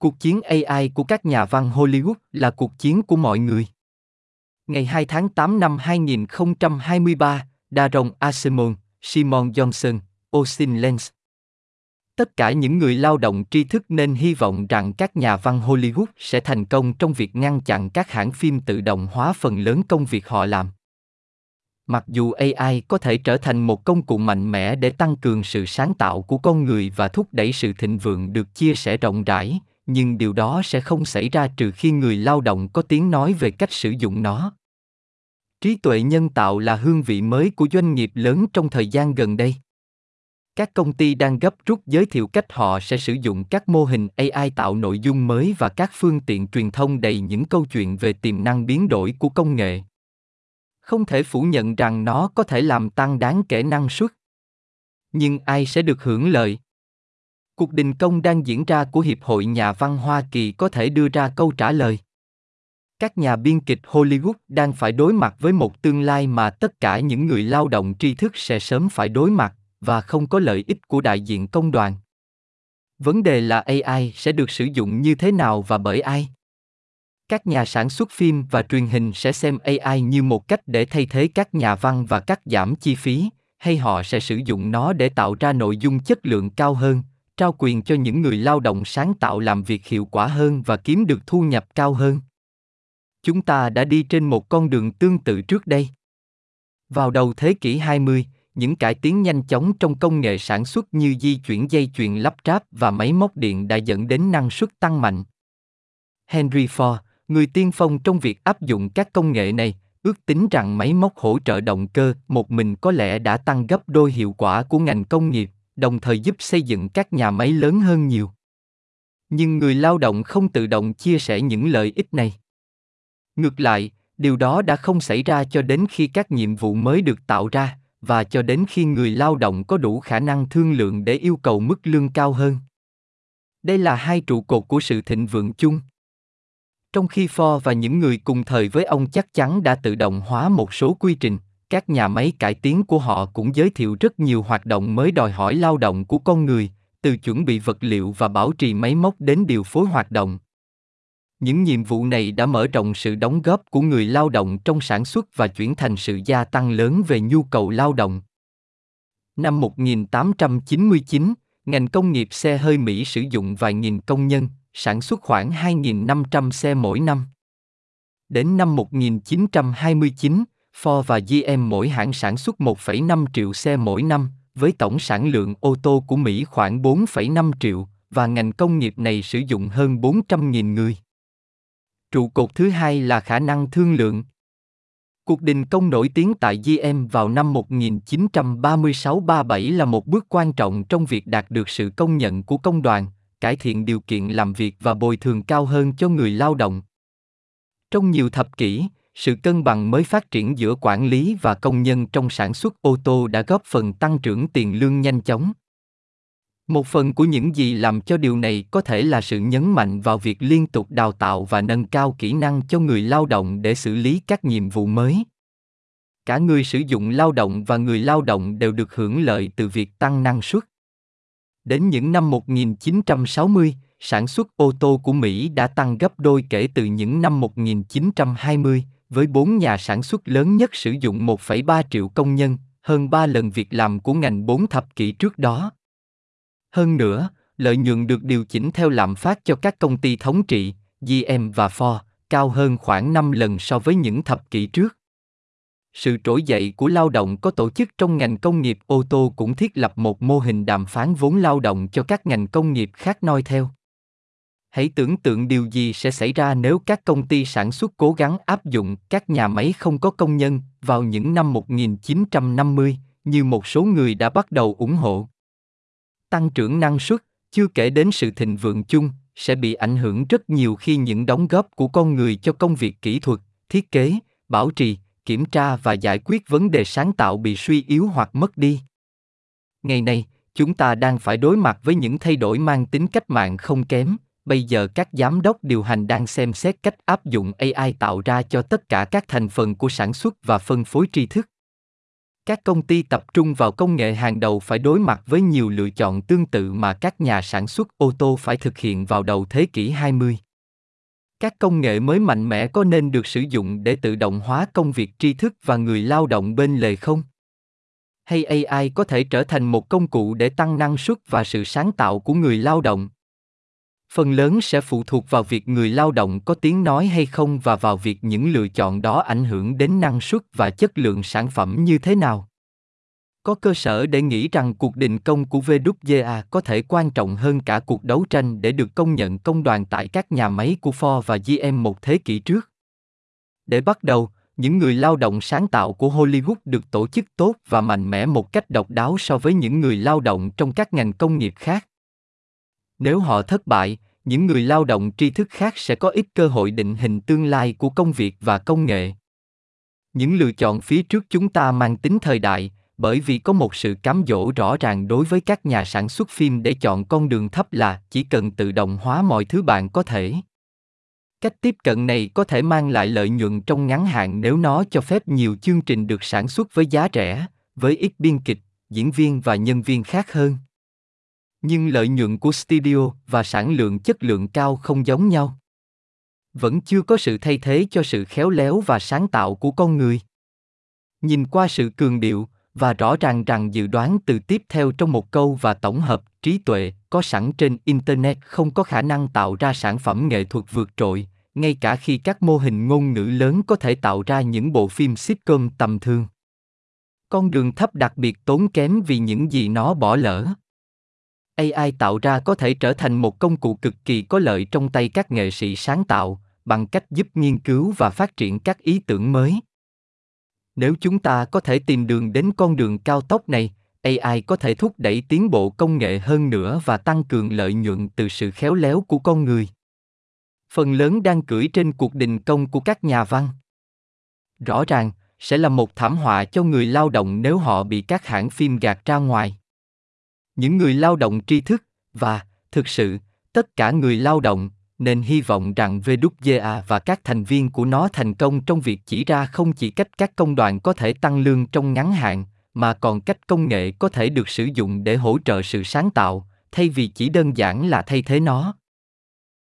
Cuộc chiến AI của các nhà văn Hollywood là cuộc chiến của mọi người. Ngày 2 tháng 8 năm 2023, Daron Asimov, Simon Johnson, Austin Lenz. Tất cả những người lao động tri thức nên hy vọng rằng các nhà văn Hollywood sẽ thành công trong việc ngăn chặn các hãng phim tự động hóa phần lớn công việc họ làm. Mặc dù AI có thể trở thành một công cụ mạnh mẽ để tăng cường sự sáng tạo của con người và thúc đẩy sự thịnh vượng được chia sẻ rộng rãi, nhưng điều đó sẽ không xảy ra trừ khi người lao động có tiếng nói về cách sử dụng nó. Trí tuệ nhân tạo là hương vị mới của doanh nghiệp lớn trong thời gian gần đây. Các công ty đang gấp rút giới thiệu cách họ sẽ sử dụng các mô hình ai tạo nội dung mới và các phương tiện truyền thông đầy những câu chuyện về tiềm năng biến đổi của công nghệ. Không thể phủ nhận rằng nó có thể làm tăng đáng kể năng suất. Nhưng ai sẽ được hưởng lợi? Cuộc đình công đang diễn ra của hiệp hội nhà văn hoa kỳ có thể đưa ra câu trả lời. Các nhà biên kịch hollywood đang phải đối mặt với một tương lai mà tất cả những người lao động tri thức sẽ sớm phải đối mặt và không có lợi ích của đại diện công đoàn. Vấn đề là ai sẽ được sử dụng như thế nào và bởi ai? Các nhà sản xuất phim và truyền hình sẽ xem ai như một cách để thay thế các nhà văn và cắt giảm chi phí, hay họ sẽ sử dụng nó để tạo ra nội dung chất lượng cao hơn? Trao quyền cho những người lao động sáng tạo làm việc hiệu quả hơn và kiếm được thu nhập cao hơn. Chúng ta đã đi trên một con đường tương tự trước đây. Vào đầu thế kỷ 20, những cải tiến nhanh chóng trong công nghệ sản xuất như di chuyển dây chuyền lắp ráp và máy móc điện đã dẫn đến năng suất tăng mạnh. Henry Ford, người tiên phong trong việc áp dụng các công nghệ này, ước tính rằng máy móc hỗ trợ động cơ một mình có lẽ đã tăng gấp đôi hiệu quả của ngành công nghiệp đồng thời giúp xây dựng các nhà máy lớn hơn nhiều. Nhưng người lao động không tự động chia sẻ những lợi ích này. Ngược lại, điều đó đã không xảy ra cho đến khi các nhiệm vụ mới được tạo ra, và cho đến khi người lao động có đủ khả năng thương lượng để yêu cầu mức lương cao hơn. Đây là hai trụ cột của sự thịnh vượng chung. Trong khi Ford và những người cùng thời với ông chắc chắn đã tự động hóa một số quy trình các nhà máy cải tiến của họ cũng giới thiệu rất nhiều hoạt động mới đòi hỏi lao động của con người từ chuẩn bị vật liệu và bảo trì máy móc đến điều phối hoạt động những nhiệm vụ này đã mở rộng sự đóng góp của người lao động trong sản xuất và chuyển thành sự gia tăng lớn về nhu cầu lao động. Năm 1899, ngành công nghiệp xe hơi Mỹ sử dụng vài nghìn công nhân, sản xuất khoảng 2.500 xe mỗi năm. Đến năm 1929, Ford và GM mỗi hãng sản xuất 1,5 triệu xe mỗi năm, với tổng sản lượng ô tô của Mỹ khoảng 4,5 triệu, và ngành công nghiệp này sử dụng hơn 400.000 người. Trụ cột thứ hai là khả năng thương lượng. Cuộc đình công nổi tiếng tại GM vào năm 1936-37 là một bước quan trọng trong việc đạt được sự công nhận của công đoàn, cải thiện điều kiện làm việc và bồi thường cao hơn cho người lao động. Trong nhiều thập kỷ, sự cân bằng mới phát triển giữa quản lý và công nhân trong sản xuất ô tô đã góp phần tăng trưởng tiền lương nhanh chóng. Một phần của những gì làm cho điều này có thể là sự nhấn mạnh vào việc liên tục đào tạo và nâng cao kỹ năng cho người lao động để xử lý các nhiệm vụ mới. Cả người sử dụng lao động và người lao động đều được hưởng lợi từ việc tăng năng suất. Đến những năm 1960, sản xuất ô tô của Mỹ đã tăng gấp đôi kể từ những năm 1920, với bốn nhà sản xuất lớn nhất sử dụng 1,3 triệu công nhân, hơn 3 lần việc làm của ngành 4 thập kỷ trước đó. Hơn nữa, lợi nhuận được điều chỉnh theo lạm phát cho các công ty thống trị, GM và Ford, cao hơn khoảng 5 lần so với những thập kỷ trước. Sự trỗi dậy của lao động có tổ chức trong ngành công nghiệp ô tô cũng thiết lập một mô hình đàm phán vốn lao động cho các ngành công nghiệp khác noi theo. Hãy tưởng tượng điều gì sẽ xảy ra nếu các công ty sản xuất cố gắng áp dụng các nhà máy không có công nhân vào những năm 1950, như một số người đã bắt đầu ủng hộ. Tăng trưởng năng suất, chưa kể đến sự thịnh vượng chung, sẽ bị ảnh hưởng rất nhiều khi những đóng góp của con người cho công việc kỹ thuật, thiết kế, bảo trì, kiểm tra và giải quyết vấn đề sáng tạo bị suy yếu hoặc mất đi. Ngày nay, chúng ta đang phải đối mặt với những thay đổi mang tính cách mạng không kém, bây giờ các giám đốc điều hành đang xem xét cách áp dụng AI tạo ra cho tất cả các thành phần của sản xuất và phân phối tri thức. Các công ty tập trung vào công nghệ hàng đầu phải đối mặt với nhiều lựa chọn tương tự mà các nhà sản xuất ô tô phải thực hiện vào đầu thế kỷ 20. Các công nghệ mới mạnh mẽ có nên được sử dụng để tự động hóa công việc tri thức và người lao động bên lề không? Hay AI có thể trở thành một công cụ để tăng năng suất và sự sáng tạo của người lao động? Phần lớn sẽ phụ thuộc vào việc người lao động có tiếng nói hay không và vào việc những lựa chọn đó ảnh hưởng đến năng suất và chất lượng sản phẩm như thế nào. Có cơ sở để nghĩ rằng cuộc đình công của VWA có thể quan trọng hơn cả cuộc đấu tranh để được công nhận công đoàn tại các nhà máy của Ford và GM một thế kỷ trước. Để bắt đầu, những người lao động sáng tạo của Hollywood được tổ chức tốt và mạnh mẽ một cách độc đáo so với những người lao động trong các ngành công nghiệp khác. Nếu họ thất bại, những người lao động tri thức khác sẽ có ít cơ hội định hình tương lai của công việc và công nghệ. Những lựa chọn phía trước chúng ta mang tính thời đại, bởi vì có một sự cám dỗ rõ ràng đối với các nhà sản xuất phim để chọn con đường thấp là chỉ cần tự động hóa mọi thứ bạn có thể. Cách tiếp cận này có thể mang lại lợi nhuận trong ngắn hạn nếu nó cho phép nhiều chương trình được sản xuất với giá rẻ, với ít biên kịch, diễn viên và nhân viên khác hơn. Nhưng lợi nhuận của studio và sản lượng chất lượng cao không giống nhau. Vẫn chưa có sự thay thế cho sự khéo léo và sáng tạo của con người. Nhìn qua sự cường điệu, và rõ ràng rằng dự đoán từ tiếp theo trong một câu và tổng hợp trí tuệ có sẵn trên internet không có khả năng tạo ra sản phẩm nghệ thuật vượt trội ngay cả khi các mô hình ngôn ngữ lớn có thể tạo ra những bộ phim sitcom tầm thường con đường thấp đặc biệt tốn kém vì những gì nó bỏ lỡ ai tạo ra có thể trở thành một công cụ cực kỳ có lợi trong tay các nghệ sĩ sáng tạo bằng cách giúp nghiên cứu và phát triển các ý tưởng mới nếu chúng ta có thể tìm đường đến con đường cao tốc này, AI có thể thúc đẩy tiến bộ công nghệ hơn nữa và tăng cường lợi nhuận từ sự khéo léo của con người. Phần lớn đang cưỡi trên cuộc đình công của các nhà văn. Rõ ràng, sẽ là một thảm họa cho người lao động nếu họ bị các hãng phim gạt ra ngoài. Những người lao động tri thức và, thực sự, tất cả người lao động nên hy vọng rằng VWA và các thành viên của nó thành công trong việc chỉ ra không chỉ cách các công đoàn có thể tăng lương trong ngắn hạn, mà còn cách công nghệ có thể được sử dụng để hỗ trợ sự sáng tạo, thay vì chỉ đơn giản là thay thế nó.